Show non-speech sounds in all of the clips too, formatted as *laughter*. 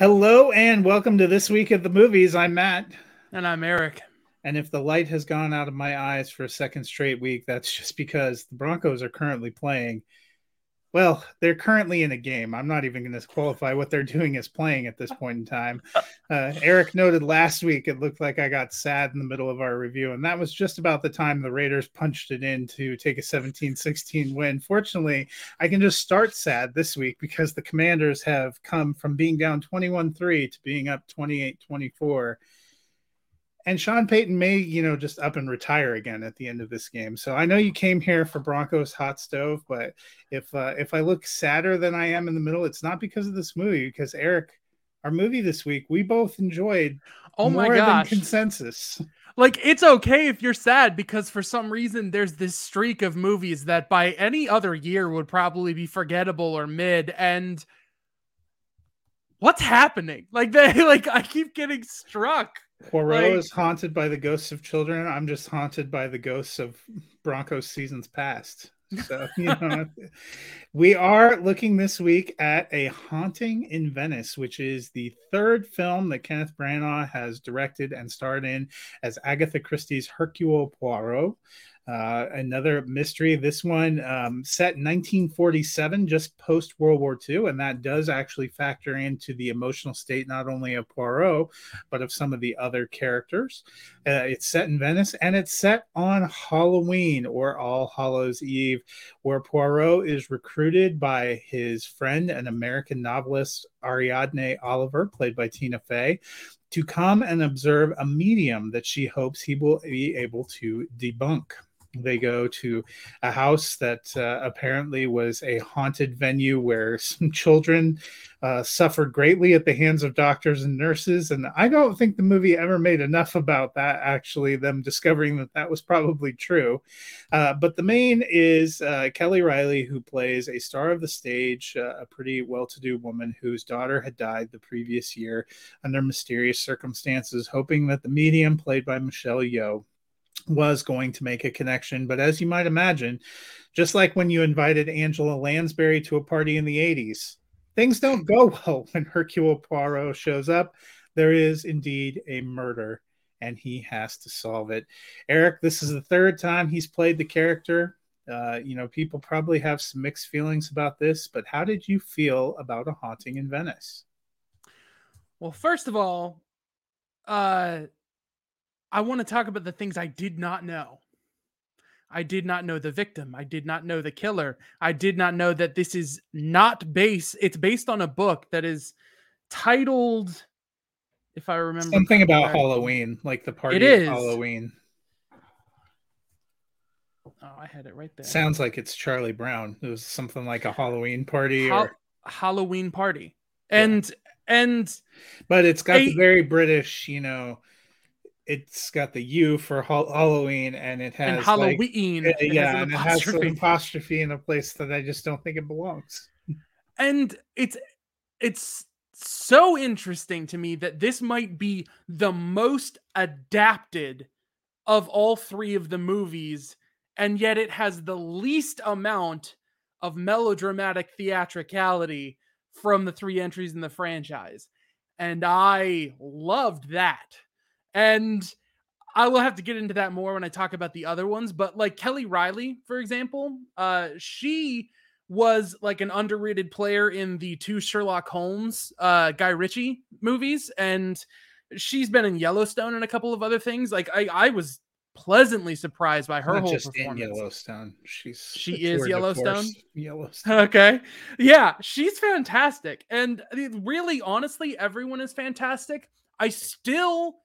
Hello and welcome to this week of the movies. I'm Matt. And I'm Eric. And if the light has gone out of my eyes for a second straight week, that's just because the Broncos are currently playing well, they're currently in a game. I'm not even going to qualify what they're doing as playing at this point in time. *laughs* Uh, Eric noted last week it looked like I got sad in the middle of our review, and that was just about the time the Raiders punched it in to take a 17 16 win. Fortunately, I can just start sad this week because the Commanders have come from being down 21 3 to being up 28 24 and Sean Payton may, you know, just up and retire again at the end of this game. So I know you came here for Broncos hot stove, but if uh, if I look sadder than I am in the middle, it's not because of this movie. Because Eric, our movie this week, we both enjoyed. Oh my gosh, consensus. Like it's okay if you're sad because for some reason there's this streak of movies that by any other year would probably be forgettable or mid and what's happening? Like *laughs* they like I keep getting struck Poirot like, is haunted by the ghosts of children. I'm just haunted by the ghosts of Broncos seasons past. So, *laughs* you know, we are looking this week at A Haunting in Venice, which is the third film that Kenneth Branagh has directed and starred in as Agatha Christie's Hercule Poirot. Uh, another mystery. This one um, set in 1947, just post World War II, and that does actually factor into the emotional state not only of Poirot but of some of the other characters. Uh, it's set in Venice, and it's set on Halloween or All Hallows Eve, where Poirot is recruited by his friend and American novelist Ariadne Oliver, played by Tina Fey, to come and observe a medium that she hopes he will be able to debunk. They go to a house that uh, apparently was a haunted venue where some *laughs* children uh, suffered greatly at the hands of doctors and nurses. And I don't think the movie ever made enough about that, actually, them discovering that that was probably true. Uh, but the main is uh, Kelly Reilly, who plays a star of the stage, uh, a pretty well to do woman whose daughter had died the previous year under mysterious circumstances, hoping that the medium, played by Michelle Yeoh, was going to make a connection. But as you might imagine, just like when you invited Angela Lansbury to a party in the 80s, things don't go *laughs* well when Hercule Poirot shows up. There is indeed a murder, and he has to solve it. Eric, this is the third time he's played the character. Uh, you know, people probably have some mixed feelings about this, but how did you feel about a haunting in Venice? Well, first of all, uh, I want to talk about the things I did not know. I did not know the victim. I did not know the killer. I did not know that this is not based. It's based on a book that is titled, if I remember, something about Halloween, like the party it is. Halloween. Oh, I had it right there. Sounds like it's Charlie Brown. It was something like a Halloween party ha- or Halloween party, and yeah. and but it's got a, the very British, you know it's got the U for Halloween, and it has and Halloween. Like, it yeah, and it has an apostrophe in a place that I just don't think it belongs. And it's it's so interesting to me that this might be the most adapted of all three of the movies, and yet it has the least amount of melodramatic theatricality from the three entries in the franchise. And I loved that. And I will have to get into that more when I talk about the other ones. But like Kelly Reilly, for example, uh, she was like an underrated player in the two Sherlock Holmes, uh, Guy Ritchie movies, and she's been in Yellowstone and a couple of other things. Like I, I was pleasantly surprised by her Not whole just performance. In Yellowstone, she's she *laughs* is Yellowstone. Yellowstone. Okay, yeah, she's fantastic, and really, honestly, everyone is fantastic. I still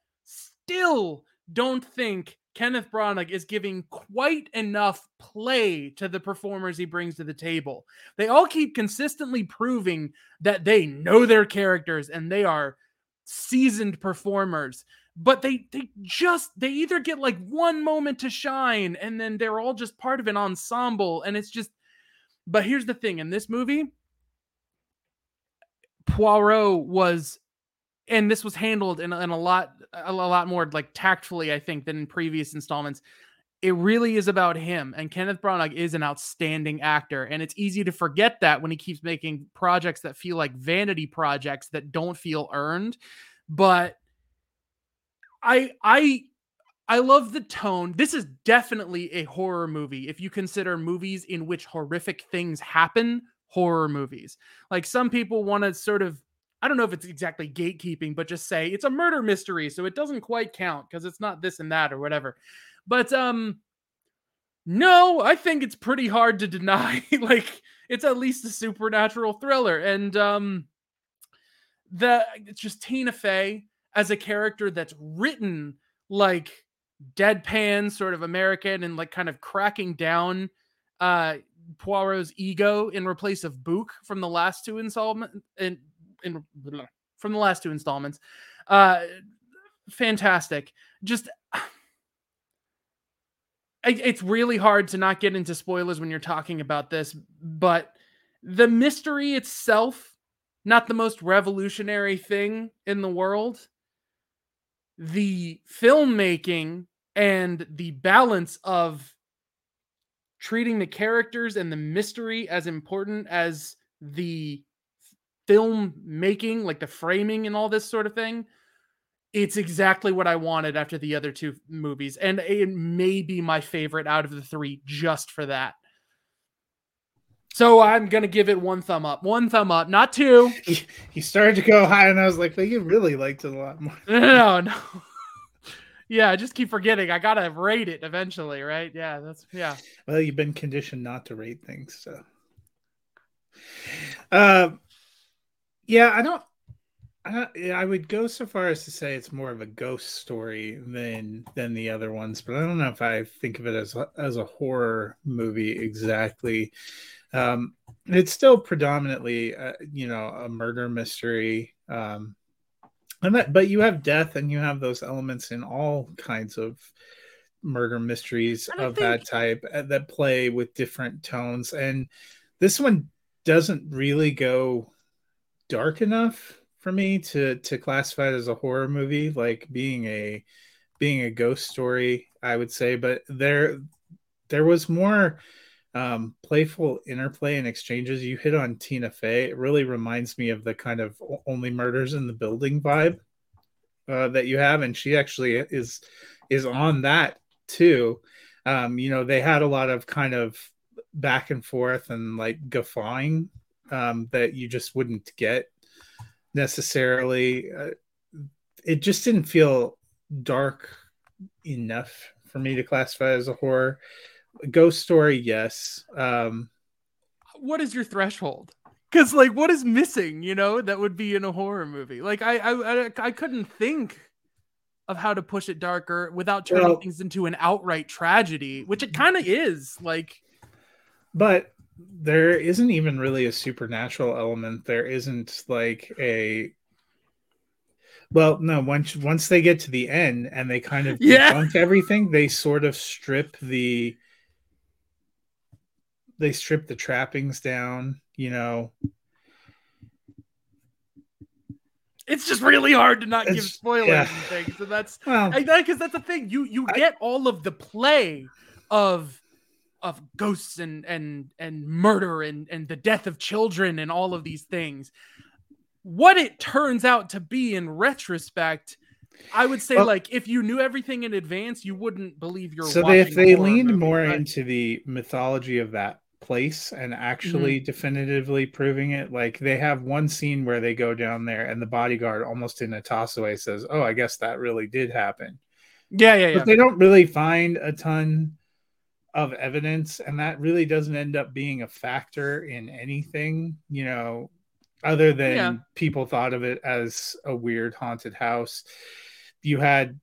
still don't think Kenneth Branagh is giving quite enough play to the performers he brings to the table. They all keep consistently proving that they know their characters and they are seasoned performers. But they they just they either get like one moment to shine and then they're all just part of an ensemble and it's just but here's the thing in this movie Poirot was and this was handled in, in a lot a lot more like tactfully i think than in previous installments it really is about him. And Kenneth Branagh is an outstanding actor. And it's easy to forget that when he keeps making projects that feel like vanity projects that don't feel earned. But I I I love the tone. This is definitely a horror movie if you consider movies in which horrific things happen horror movies. Like some people want to sort of I don't know if it's exactly gatekeeping, but just say it's a murder mystery, so it doesn't quite count because it's not this and that or whatever. But um no, I think it's pretty hard to deny. *laughs* like it's at least a supernatural thriller. And um the it's just Tina Fey as a character that's written like deadpan, sort of American, and like kind of cracking down uh Poirot's ego in replace of Bouc from the last two installment in in *sighs* from the last two installments. Uh fantastic. Just *sighs* it's really hard to not get into spoilers when you're talking about this, but the mystery itself, not the most revolutionary thing in the world. The filmmaking and the balance of treating the characters and the mystery as important as the film making, like the framing and all this sort of thing, it's exactly what I wanted after the other two movies. And it may be my favorite out of the three just for that. So I'm gonna give it one thumb up. One thumb up, not two. *laughs* He, started to go high, and I was like, "But you really liked it a lot more." *laughs* No, no. *laughs* yeah, I just keep forgetting. I gotta rate it eventually, right? Yeah, that's yeah. Well, you've been conditioned not to rate things, so. Uh, yeah, I don't. I, would go so far as to say it's more of a ghost story than than the other ones, but I don't know if I think of it as as a horror movie exactly. Um, it's still predominantly, uh, you know, a murder mystery. Um, and that, but you have death, and you have those elements in all kinds of murder mysteries of think... that type uh, that play with different tones. And this one doesn't really go dark enough for me to to classify it as a horror movie, like being a being a ghost story, I would say. But there there was more um, playful interplay and exchanges. You hit on Tina Fey. It really reminds me of the kind of only murders in the building vibe uh, that you have, and she actually is is on that too. Um, you know, they had a lot of kind of back and forth and like guffawing um, that you just wouldn't get necessarily. Uh, it just didn't feel dark enough for me to classify as a horror. A ghost story, yes. Um, what is your threshold? Because like, what is missing? You know, that would be in a horror movie. Like, I I I, I couldn't think of how to push it darker without turning well, things into an outright tragedy, which it kind of is. Like, but there isn't even really a supernatural element. There isn't like a well, no, once once they get to the end and they kind of yeah. debunk everything, they sort of strip the they strip the trappings down, you know. It's just really hard to not it's, give spoilers yeah. and things. And that's well, because that's the thing. You you I, get all of the play of of ghosts and and and murder and and the death of children and all of these things what it turns out to be in retrospect i would say well, like if you knew everything in advance you wouldn't believe you're so they, if they leaned movie, more right? into the mythology of that place and actually mm-hmm. definitively proving it like they have one scene where they go down there and the bodyguard almost in a toss away says oh i guess that really did happen yeah yeah yeah but they don't really find a ton of evidence and that really doesn't end up being a factor in anything you know other than yeah. people thought of it as a weird haunted house. You had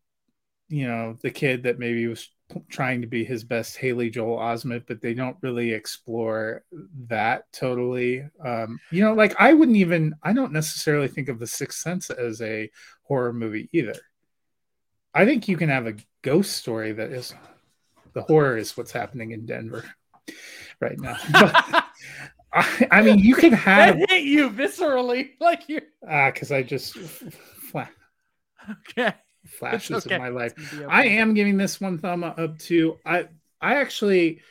you know the kid that maybe was trying to be his best haley joel osment but they don't really explore that totally. Um you know like i wouldn't even i don't necessarily think of the sixth sense as a horror movie either. I think you can have a ghost story that is the horror is what's happening in Denver right now. *laughs* But, I, I, mean, you can *laughs* have that hit you viscerally, *laughs* like you. Ah, uh, because I just. okay. flashes okay. of my life. Okay. I am giving this one thumb up to I I actually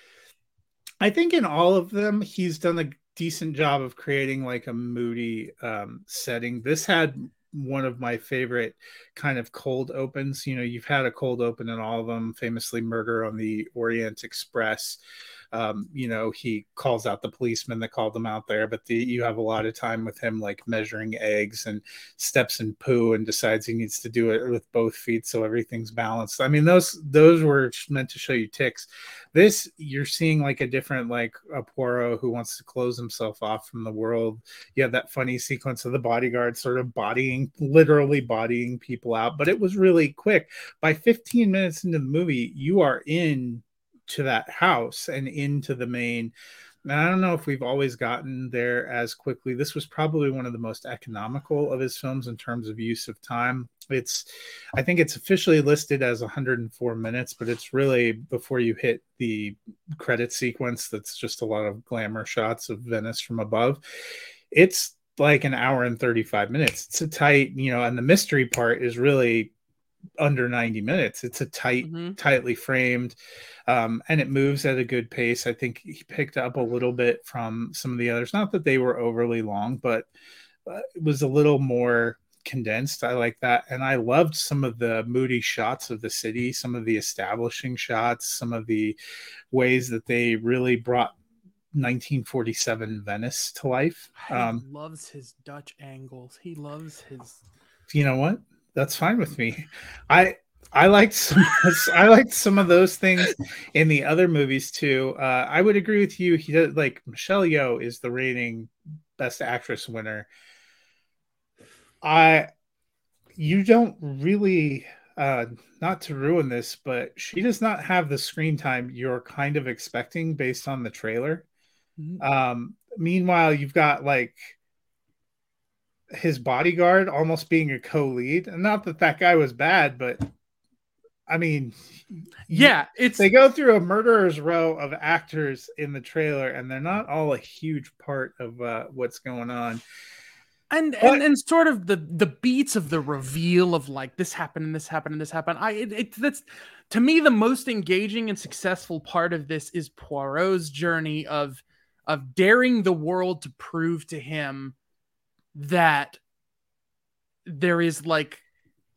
I think in all of them he's done a decent job of creating like a moody um, setting. This had one of my favorite kind of cold opens. You know, you've had a cold open in all of them, famously Murder on the Orient Express um, you know, he calls out the policeman that called them out there, but the, you have a lot of time with him, like measuring eggs and steps in poo, and decides he needs to do it with both feet so everything's balanced. I mean, those those were meant to show you tics. This you're seeing like a different, like a Poirot who wants to close himself off from the world. You have that funny sequence of the bodyguard sort of bodying, literally bodying people out, but it was really quick. By 15 minutes into the movie, you are in to that house and into the main. And I don't know if we've always gotten there as quickly. This was probably one of the most economical of his films in terms of use of time. It's, I think it's officially listed as 104 minutes, but it's really before you hit the credit sequence that's just a lot of glamour shots of Venice from above. It's like an hour and 35 minutes. It's a tight, you know, and the mystery part is really under 90 minutes. It's a tight, mm-hmm. tightly framed, um, and it moves at a good pace. I think he picked up a little bit from some of the others. Not that they were overly long, but uh, it was a little more condensed. I like that. And I loved some of the moody shots of the city, some of the establishing shots, some of the ways that they really brought 1947 Venice to life. Um, he loves his Dutch angles. He loves his. You know what? That's fine with me. I I liked some I liked some of those things in the other movies too. Uh, I would agree with you. He did like Michelle Yeoh is the reigning best actress winner. I you don't really uh not to ruin this, but she does not have the screen time you're kind of expecting based on the trailer. Mm-hmm. Um meanwhile, you've got like his bodyguard almost being a co-lead. And not that that guy was bad but i mean yeah it's they go through a murderer's row of actors in the trailer and they're not all a huge part of uh, what's going on. And, but, and and sort of the the beats of the reveal of like this happened and this happened and this happened. I it, it that's to me the most engaging and successful part of this is poirot's journey of of daring the world to prove to him that there is like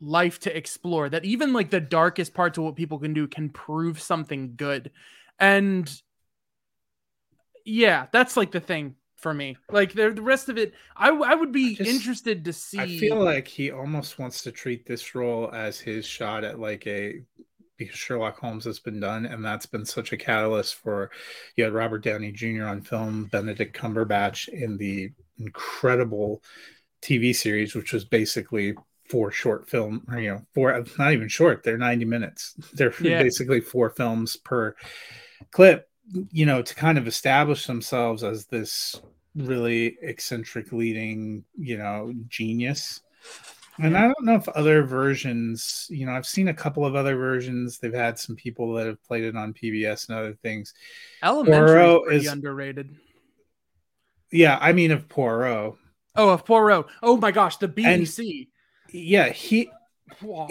life to explore that even like the darkest parts of what people can do can prove something good. And yeah that's like the thing for me. Like the, the rest of it I, I would be just, interested to see i feel like he almost wants to treat this role as his shot at like a because Sherlock Holmes has been done, and that's been such a catalyst for you had Robert Downey Jr. on film, Benedict Cumberbatch in the incredible TV series, which was basically four short film, or, you know, four uh, not even short, they're 90 minutes. *laughs* They're yeah. basically four films per clip, you know, to kind of establish themselves as this really eccentric leading, you know, genius. And I don't know if other versions, you know, I've seen a couple of other versions. They've had some people that have played it on PBS and other things. Elementary is, underrated. Yeah, I mean of Poirot. Oh, of Poirot. Oh my gosh, the BBC. And, yeah, he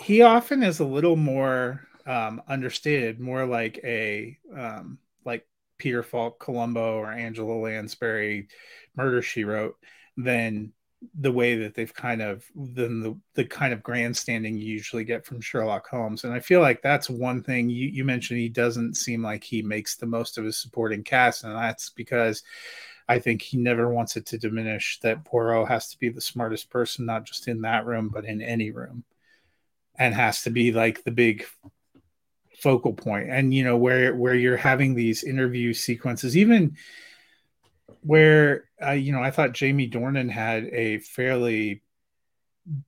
he often is a little more um, understated, more like a um, like Peter Falk, Columbo, or Angela Lansbury, Murder She Wrote, than the way that they've kind of than the the kind of grandstanding you usually get from Sherlock Holmes. And I feel like that's one thing you, you mentioned he doesn't seem like he makes the most of his supporting cast, and that's because I think he never wants it to diminish that Poirot has to be the smartest person, not just in that room, but in any room, and has to be like the big focal point. And you know where where you're having these interview sequences, even where uh, you know I thought Jamie Dornan had a fairly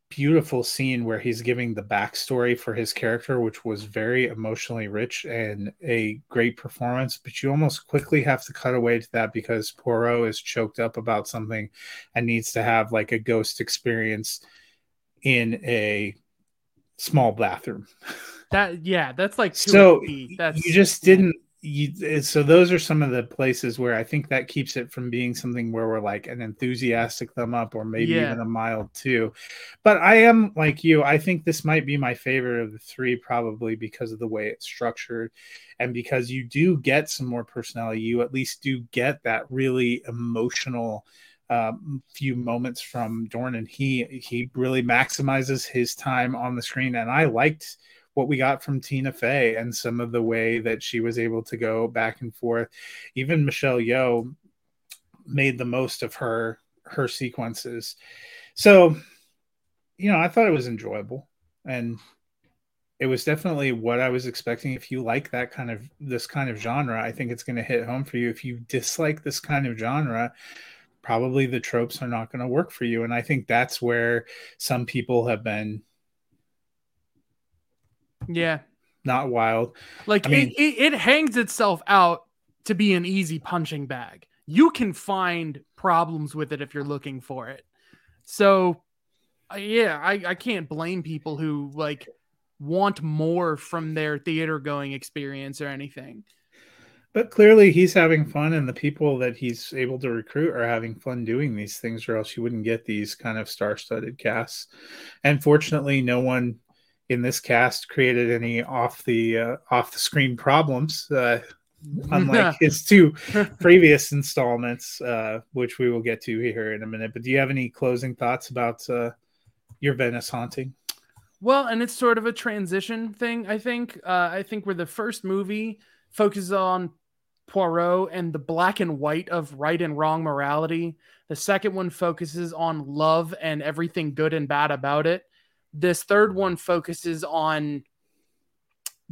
beautiful scene where he's giving the backstory for his character, which was very emotionally rich and a great performance. But you almost quickly have to cut away to that because Poirot is choked up about something and needs to have like a ghost experience in a small bathroom. That yeah, that's like so that's, you just didn't you, so those are some of the places where I think that keeps it from being something where we're like an enthusiastic thumb up or maybe yeah. even a mild two. But I am like you. I think this might be my favorite of the three, probably because of the way it's structured, and because you do get some more personality. You at least do get that really emotional um, few moments from Dorn, and He he really maximizes his time on the screen, and I liked what we got from Tina Fey and some of the way that she was able to go back and forth. Even Michelle Yeoh made the most of her her sequences. So, you know, I thought it was enjoyable and it was definitely what I was expecting. If you like that kind of this kind of genre, I think it's going to hit home for you. If you dislike this kind of genre, probably the tropes are not going to work for you. And I think that's where some people have been yeah. Not wild. Like I mean, it, it, it hangs itself out to be an easy punching bag. You can find problems with it if you're looking for it. So, yeah, I, I can't blame people who like want more from their theater going experience or anything. But clearly, he's having fun, and the people that he's able to recruit are having fun doing these things, or else you wouldn't get these kind of star studded casts. And fortunately, no one in this cast created any off the uh, off the screen problems uh, unlike *laughs* his two previous installments uh, which we will get to here in a minute. But do you have any closing thoughts about uh, your venice haunting? Well and it's sort of a transition thing i think. Uh, i think where the first movie focuses on poirot and the black and white of right and wrong morality the second one focuses on love and everything good and bad about it this third one focuses on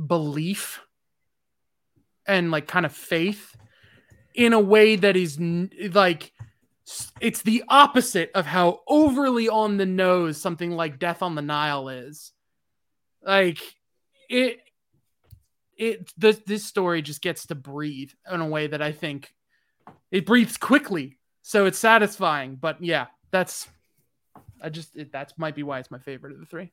belief and like kind of faith in a way that is like it's the opposite of how overly on the nose something like Death on the Nile is. Like it it this this story just gets to breathe in a way that I think it breathes quickly. So it's satisfying, but yeah, that's I just it, that might be why it's my favorite of the three.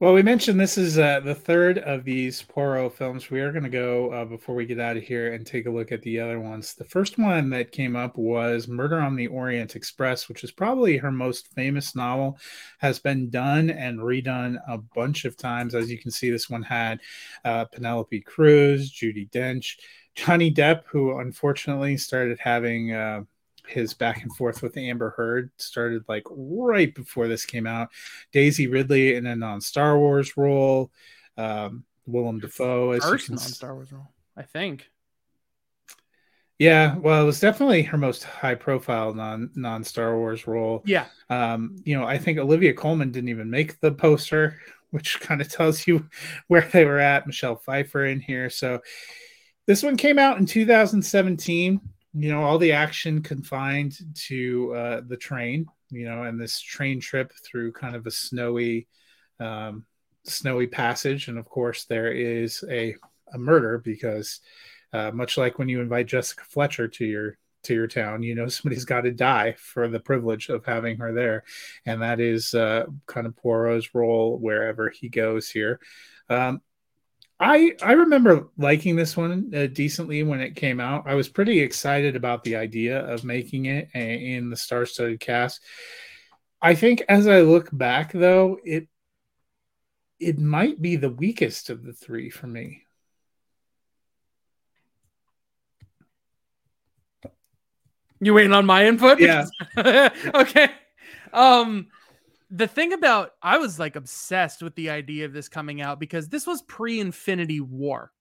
Well, we mentioned this is uh, the third of these Poirot films. We are going to go uh, before we get out of here and take a look at the other ones. The first one that came up was Murder on the Orient Express, which is probably her most famous novel. Has been done and redone a bunch of times. As you can see, this one had uh, Penelope Cruz, Judi Dench, Johnny Depp, who unfortunately started having uh, his back and forth with Amber Heard started like right before this came out. Daisy Ridley in a non Star Wars role. Um, Willem Dafoe as first non Star Wars role, I think. Yeah, well, it was definitely her most high profile non non Star Wars role. Yeah. Um, you know, I think Olivia Colman didn't even make the poster, *laughs* which kind of tells you *laughs* where they were at. Michelle Pfeiffer in here. So this one came out in 2017 you know all the action confined to uh, the train you know and this train trip through kind of a snowy um, snowy passage. And of course there is a, a murder because uh, much like when you invite jessica fletcher to your to your town you know *laughs* somebody's got to die for the privilege of having her there. And that is uh, kind of poirot's role wherever he goes here. Um, I I remember liking this one uh, decently when it came out. I was pretty excited about the idea of making it a, in the star-studded cast. I think as I look back though, it it might be the weakest of the three for me. You waiting on my input? Yeah. *laughs* okay. Um the thing about I was like obsessed with the idea of this coming out because this was pre-Infinity War.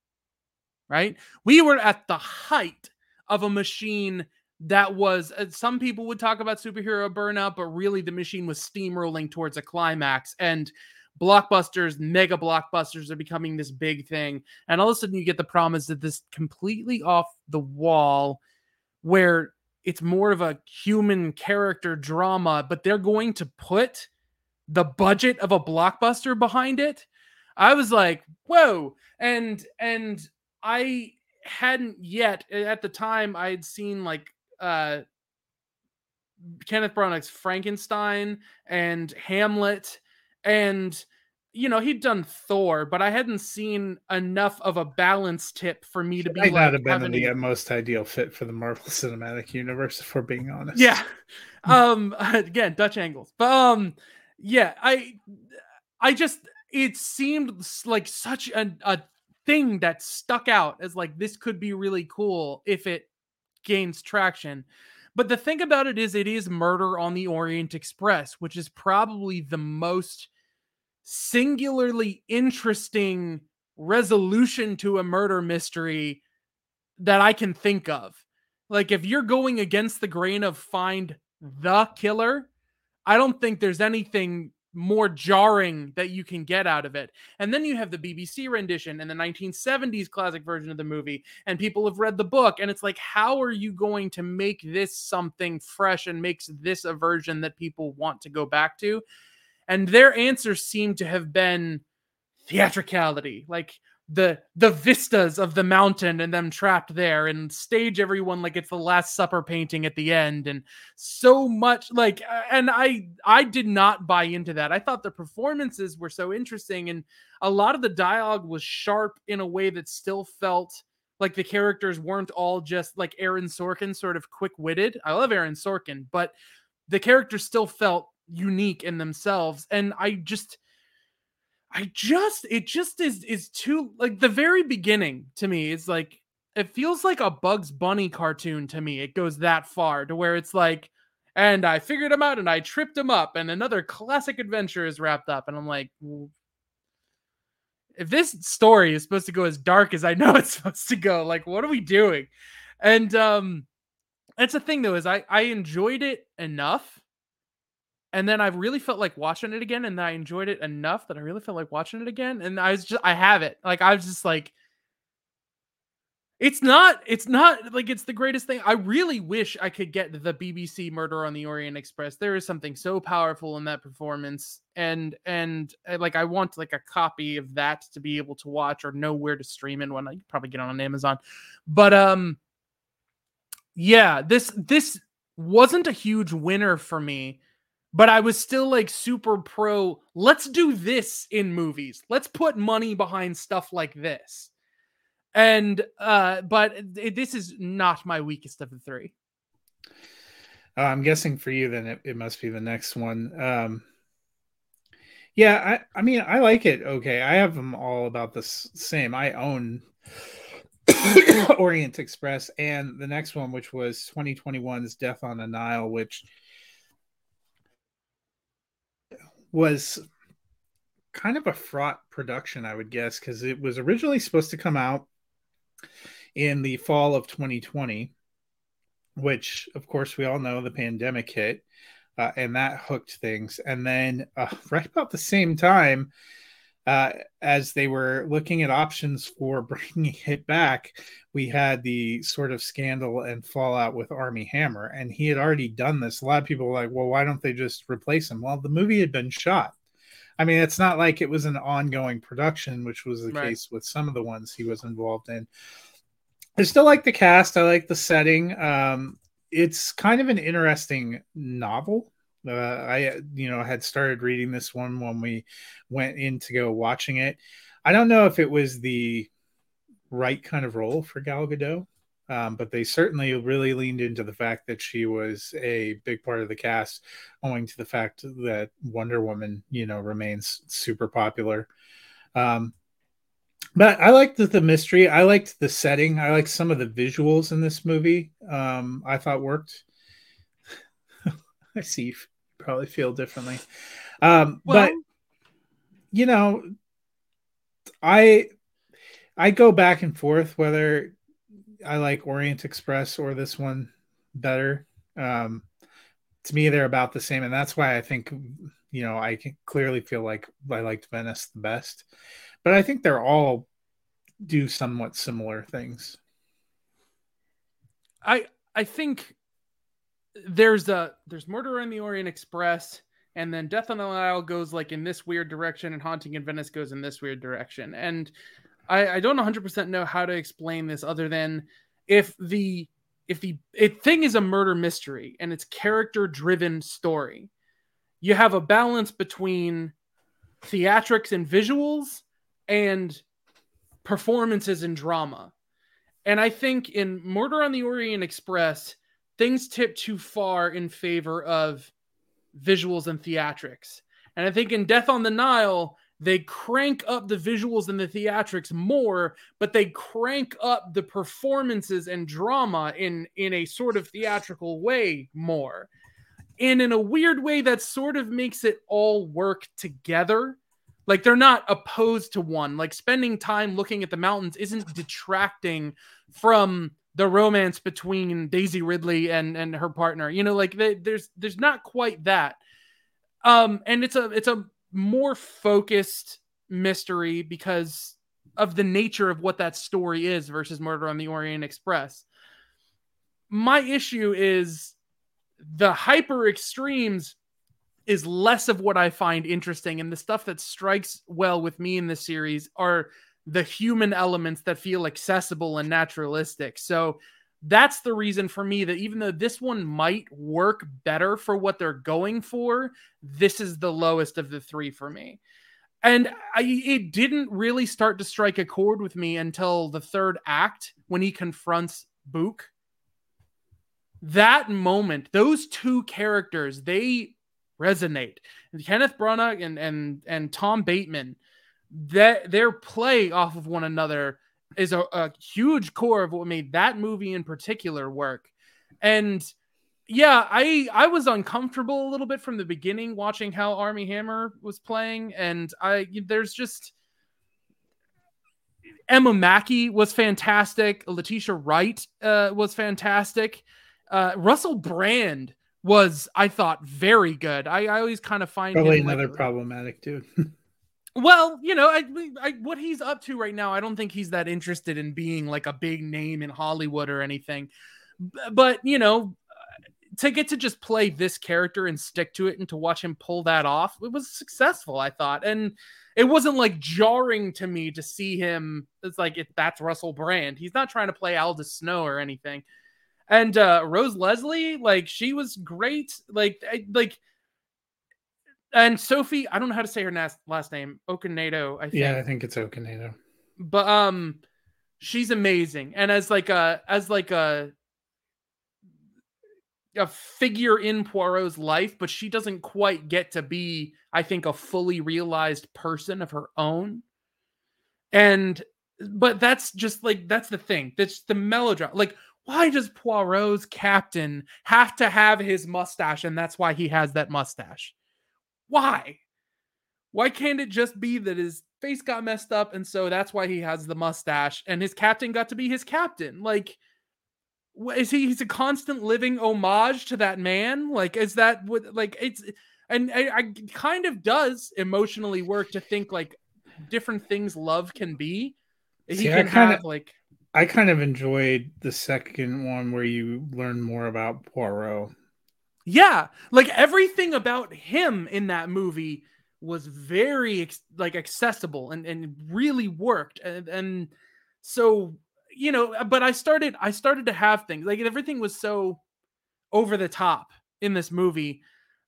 Right? We were at the height of a machine that was uh, some people would talk about superhero burnout, but really the machine was steamrolling towards a climax and blockbusters, mega blockbusters are becoming this big thing. And all of a sudden you get the promise that this completely off the wall where it's more of a human character drama, but they're going to put the budget of a blockbuster behind it, I was like, whoa. And and I hadn't yet at the time I had seen like uh Kenneth Branagh's Frankenstein and Hamlet and you know, he'd done Thor, but I hadn't seen enough of a balance tip for me to be Might like not have been having the most ideal fit for the Marvel *laughs* Cinematic Universe, if we're being honest. Yeah. Um *laughs* again, Dutch angles. But um yeah, I I just it seemed like such a, a thing that stuck out as like this could be really cool if it gains traction. But the thing about it is it is Murder on the Orient Express, which is probably the most singularly interesting resolution to a murder mystery that I can think of. Like if you're going against the grain of find the killer, I don't think there's anything more jarring that you can get out of it. And then you have the BBC rendition and the 1970s classic version of the movie, and people have read the book. And it's like, how are you going to make this something fresh and makes this a version that people want to go back to? And their answers seem to have been theatricality, like the the vistas of the mountain and them trapped there and stage everyone like it's the last supper painting at the end and so much like and i i did not buy into that. I thought the performances were so interesting and a lot of the dialogue was sharp in a way that still felt like the characters weren't all just like aaron sorkin sort of quick-witted. I love aaron sorkin but the characters still felt unique in themselves and i just I just it just is is too like the very beginning to me is like it feels like a Bugs Bunny cartoon to me. It goes that far to where it's like and I figured him out and I tripped him up and another classic adventure is wrapped up and I'm like if this story is supposed to go as dark as I *laughs* know it's supposed to go, like what are we doing? And um that's the thing though is I I enjoyed it enough and then I really felt like watching it again, and I enjoyed it enough that I really felt like watching it again. And I was just, I have it. Like I was just like, it's not, it's not like it's the greatest thing. I really wish I could get the BBC Murder on the Orient Express. There is something so powerful in that performance, and and uh, like I want like a copy of that to be able to watch or know where to stream it when I probably get on Amazon. But um, yeah, this this wasn't a huge winner for me but I was still like super pro. Let's do this in movies. Let's put money behind stuff like this. And uh but it, this is not my weakest of the three. Uh, I'm guessing for you, then it, it must be the next one. Um, yeah, I, I mean, I like it. Okay, I have them all about the s- same. I own *coughs* Orient Express and the next one, which was 2021's Death on the Nile, which was kind of a fraught production, I would guess, because it was originally supposed to come out in the fall of 2020, which, of course, we all know the pandemic hit, uh, and that hooked things. And then, uh, *laughs* right about the same time, uh, as they were looking at options for *laughs* bringing it back, we had the sort of scandal and fallout with Armie Hammer, and he had already done this. A lot of people were like, "Well, why don't they just replace him?" Well, the movie had been shot. I mean, it's not like it was an ongoing production, which was the Right. case with some of the ones he was involved in. I still like the cast. I like the setting. Um, it's kind of an interesting novel. Uh, I, you know, had started reading this one when we went in to go watching it. I don't know if it was the right kind of role for Gal Gadot, um, but they certainly really leaned into the fact that she was a big part of the cast, owing to the fact that Wonder Woman, you know, remains super popular. Um, but I liked the, the mystery. I liked the setting. I liked some of the visuals in this movie. Um, I thought worked. I see you probably feel differently. Um, Well, but you know, I I go back and forth whether I like Orient Express or this one better. Um, to me, they're about the same, and that's why I think you know I can clearly feel like I liked Venice the best. But I think they're all do somewhat similar things. I I think there's a there's Murder on the Orient Express, and then Death on the Nile goes like in this weird direction, and Haunting in Venice goes in this weird direction. And I, I don't 100 percent know how to explain this other than if the if the if thing is a murder mystery and it's character driven story, you have a balance between theatrics and visuals and performances and drama. And I think in Murder on the Orient Express, things tip too far in favor of visuals and theatrics. And I think in Death on the Nile, they crank up the visuals and the theatrics more, but they crank up the performances and drama in in a sort of theatrical way more. And in a weird way that sort of makes it all work together. Like they're not opposed to one. Like spending time looking at the mountains isn't detracting from the romance between Daisy Ridley and and her partner. You know, like they, there's there's not quite that. Um, and it's a it's a more focused mystery because of the nature of what that story is versus Murder on the Orient Express. My issue is the hyper extremes is less of what I find interesting, and the stuff that strikes well with me in this series are the human elements that feel accessible and naturalistic. So that's the reason for me that even though this one might work better for what they're going for, this is the lowest of the three for me. And I, it didn't really start to strike a chord with me until the third act when he confronts Bouc. That moment, those two characters, they resonate. Kenneth Branagh and and and Tom Bateman that their play off of one another is a, a huge core of what made that movie in particular work. And yeah, I I was uncomfortable a little bit from the beginning watching how Armie Hammer was playing, and I there's just Emma Mackey was fantastic. Letitia Wright uh, was fantastic. Uh, Russell Brand was, I thought, very good. I, I always kind of find probably another like, problematic dude. *laughs* Well, you know, I, I, what he's up to right now, I don't think he's that interested in being like a big name in Hollywood or anything. But you know, to get to just play this character and stick to it, and to watch him pull that off, it was successful. I thought, and it wasn't like jarring to me to see him. It's like it, that's Russell Brand. He's not trying to play Aldous Snow or anything. And uh, Rose Leslie, like she was great. Like, I, like and Sophie, I don't know how to say her last last name, Okonedo. I think. Yeah, I think it's Okonedo. But um, she's amazing, and as like a as like a a figure in Poirot's life, but she doesn't quite get to be, I think, a fully realized person of her own. And but that's just like that's the thing. That's the melodrama. Like, why does Poirot's captain have to have his mustache, and that's why he has that mustache? Why? Why can't it just be that his face got messed up and so that's why he has the mustache and his captain got to be his captain? Like is he he's a constant living homage to that man? Like is that what like it's and I, I kind of does emotionally work to think like different things love can be. He See, can kinda, have like I kind of enjoyed the second one where you learn more about Poirot yeah, like everything about him in that movie was very like accessible and and really worked and, and so you know uh, but i started i started to have things like everything was so over the top in this movie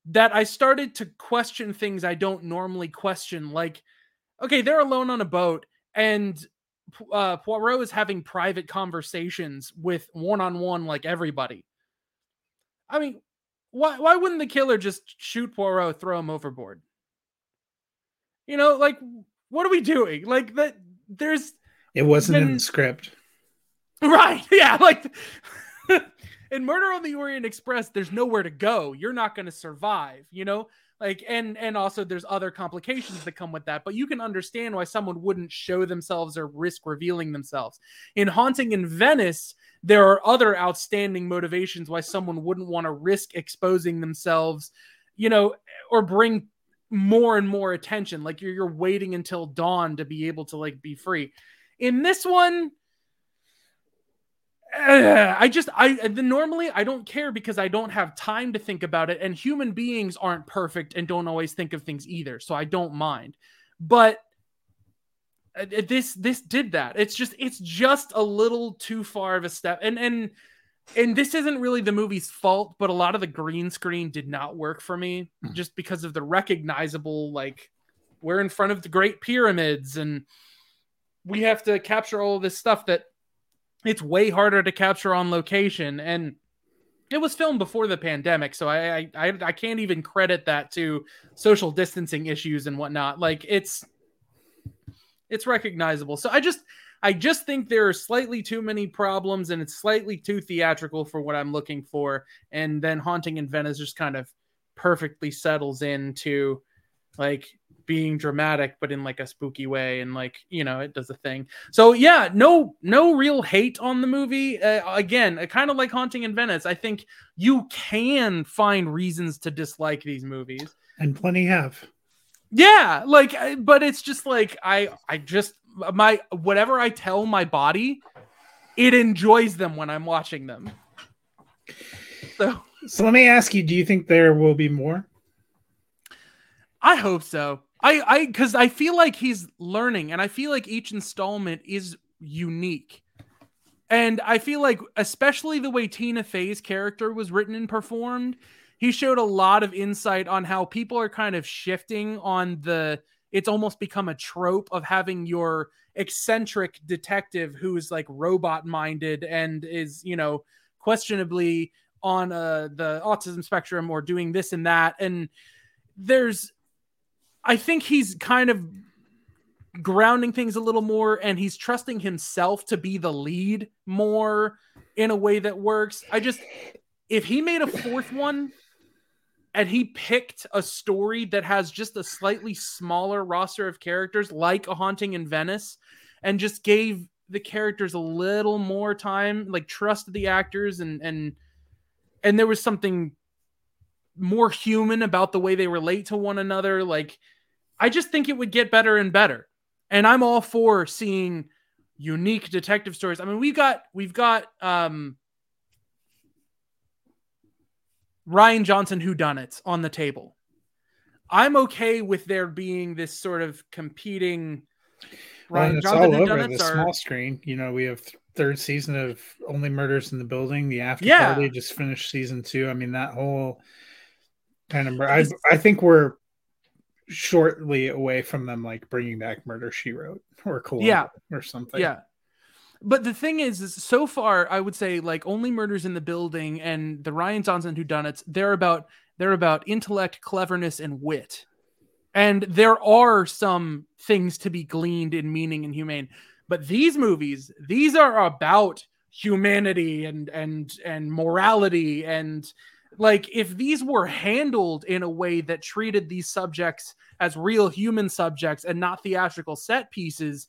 that i started to question things i don't normally question like okay they're alone on a boat and uh, poirot is having private conversations with one-on-one like everybody. I mean why why wouldn't the killer just shoot Poirot, throw him overboard? You know, like what are we doing? Like that there's it wasn't been, in the script. *laughs* Right. Yeah, like *laughs* in Murder on the Orient Express, there's nowhere to go. You're not going to survive, you know? Like and and also there's other complications that come with that, but you can understand why someone wouldn't show themselves or risk revealing themselves. In Haunting in Venice, there are other outstanding motivations why someone wouldn't want to risk exposing themselves, you know, or bring more and more attention. Like you're, you're waiting until dawn to be able to like be free. In this one, I just I the, normally I don't care because I don't have time to think about it and human beings aren't perfect and don't always think of things either so I don't mind but uh, this this did that. It's just it's just a little too far of a step. And and and this isn't really the movie's fault, but a lot of the green screen did not work for me mm. just because of the recognizable like we're in front of the Great Pyramids, and we have to capture all this stuff that it's way harder to capture on location. And it was filmed before the pandemic, so I I I, can't even credit that to social distancing issues and whatnot. Like it's it's recognizable. So I just I just think there are slightly too many problems and it's slightly too theatrical for what I'm looking for. And then Haunting in Venice just kind of perfectly settles into like being dramatic but in like a spooky way and like you know it does a thing so yeah no no real hate on the movie uh, again uh, kind of like haunting in venice i think you can find reasons to dislike these movies and plenty have yeah like uh, but it's just like i i just my whatever I tell my body, it enjoys them when I'm watching them. So So let me ask you, do you think there will be more? I hope so. I I cuz I feel like he's learning and I feel like each installment is unique. And I feel like especially the way Tina Fey's character was written and performed, he showed a lot of insight on how people are kind of shifting on the it's almost become a trope of having your eccentric detective who's like robot minded and is you know questionably on uh, the autism spectrum or doing this and that and there's i think he's kind of grounding things a little more and he's trusting himself to be the lead more in a way that works. I just if he made a fourth one and he picked a story that has just a slightly smaller roster of characters like a haunting in venice and just gave the characters a little more time like trusted the actors and and and there was something more human about the way they relate to one another like i just think it would get better and better and i'm all for seeing unique detective stories i mean we've got we've got um Rian Johnson who done it on the table. I'm okay with there being this sort of competing Rian well, Johnson all over the are... small screen. You know, we have third season of Only Murders in the Building. The after yeah. party just finished season two. I mean, that whole of. I I think we're shortly away from them like bringing back Murder She Wrote or Columbo yeah or something. Yeah, but the thing is, is so far I would say like only murders in the building and the Rian Johnson who done it, they're about they're about intellect, cleverness, and wit. And there are some things to be gleaned in meaning and humane. But these movies, these are about humanity and and and morality and like if these were handled in a way that treated these subjects as real human subjects and not theatrical set pieces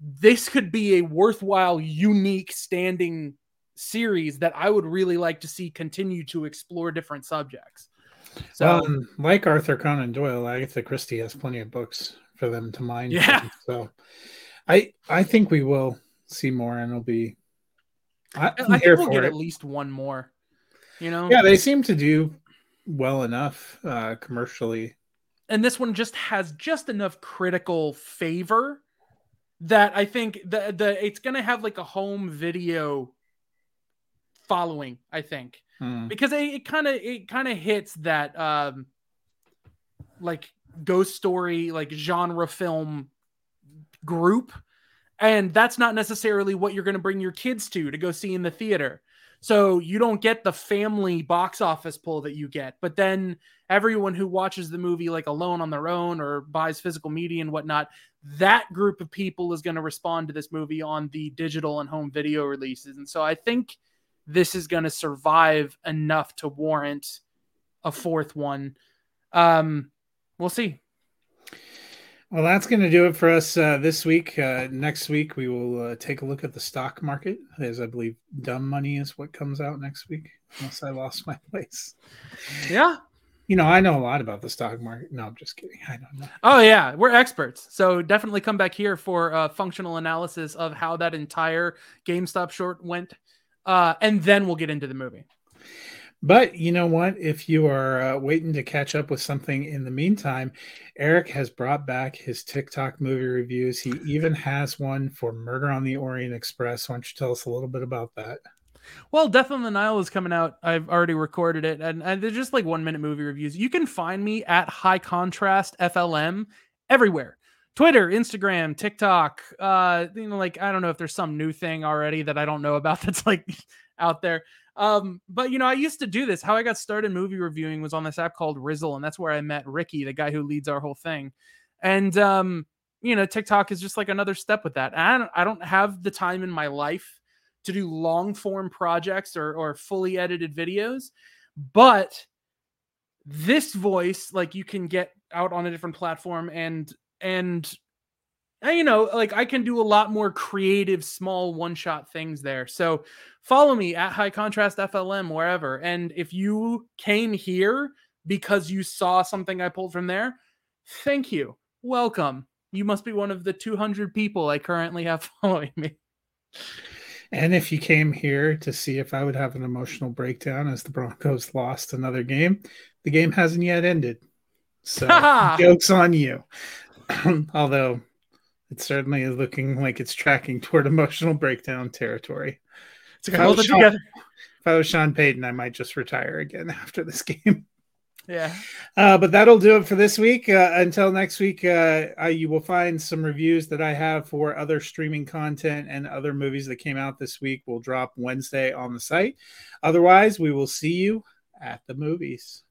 this could be a worthwhile, unique standing series that I would really like to see continue to explore different subjects. So, um, like Arthur Conan Doyle, Agatha Christie has plenty of books for them to mine. Yeah. From, *laughs* so, I I think we will see more, and it'll be. I, I think we'll get it. at least one more. You know. Yeah, they seem to do well enough uh, commercially. And this one just has just enough critical favor that I think the the it's gonna have like a home video following. I think hmm. because it kind of it kind of hits that um like ghost story like genre film group and that's not necessarily what you're going to bring your kids to to go see in the theater so you don't get the family box office pull that you get but then everyone who watches the movie like alone on their own or buys physical media and whatnot that group of people is going to respond to this movie on the digital and home video releases. And so I think this is going to survive enough to warrant a fourth one. Um, we'll see. Well, that's going to do it for us uh, this week. Uh, next week, we will uh, take a look at the stock market, as I believe Dumb Money is what comes out next week, unless I lost my *laughs* place. Yeah, you know, I know a lot about the stock market. No, I'm just kidding. I don't know. Oh yeah, we're experts. So definitely come back here for a functional analysis of how that entire GameStop short went, uh, and then we'll get into the movie. But you know what? If you are uh, waiting to catch up with something in the meantime, Eric has brought back his TikTok movie reviews. He even has one for Murder on the Orient Express. Why don't you tell us a little bit about that? Well, Death on the Nile is coming out. I've already recorded it, and, and they're just like one minute movie reviews. You can find me at High Contrast FLM everywhere. Twitter, Instagram, TikTok. Uh, you know, like I don't know if there's some new thing already that I don't know about *laughs* that's like out there. Um, but you know, I used to do this. How I got started movie reviewing was on this app called Rizzle, and that's where I met Ricky, the guy who leads our whole thing. And um, you know, TikTok is just like another step with that. I don't, I don't have the time in my life to do long form projects or or fully edited videos, but this voice, like you can get out on a different platform and and and, you know, like I can do a lot more creative, small one shot things there. So follow me at High Contrast FLM wherever. And if you came here because you saw something I pulled from there, thank you. Welcome. You must be one of the 200 people I currently have *laughs* following me. And if you came here to see if I would have an emotional breakdown as the Broncos lost another game, the game hasn't yet ended. So *laughs* joke's on you. *clears throat* Although it certainly is looking like it's tracking toward emotional breakdown territory. It's like, hold it Sean, together. If I was Sean Payton, I might just retire again *laughs* after this game. Yeah. Uh, but that'll do it for this week. Uh, until next week, uh, you will find some reviews that I have for other streaming content and other movies that came out this week. Will drop Wednesday on the site. Otherwise, we will see you at the movies.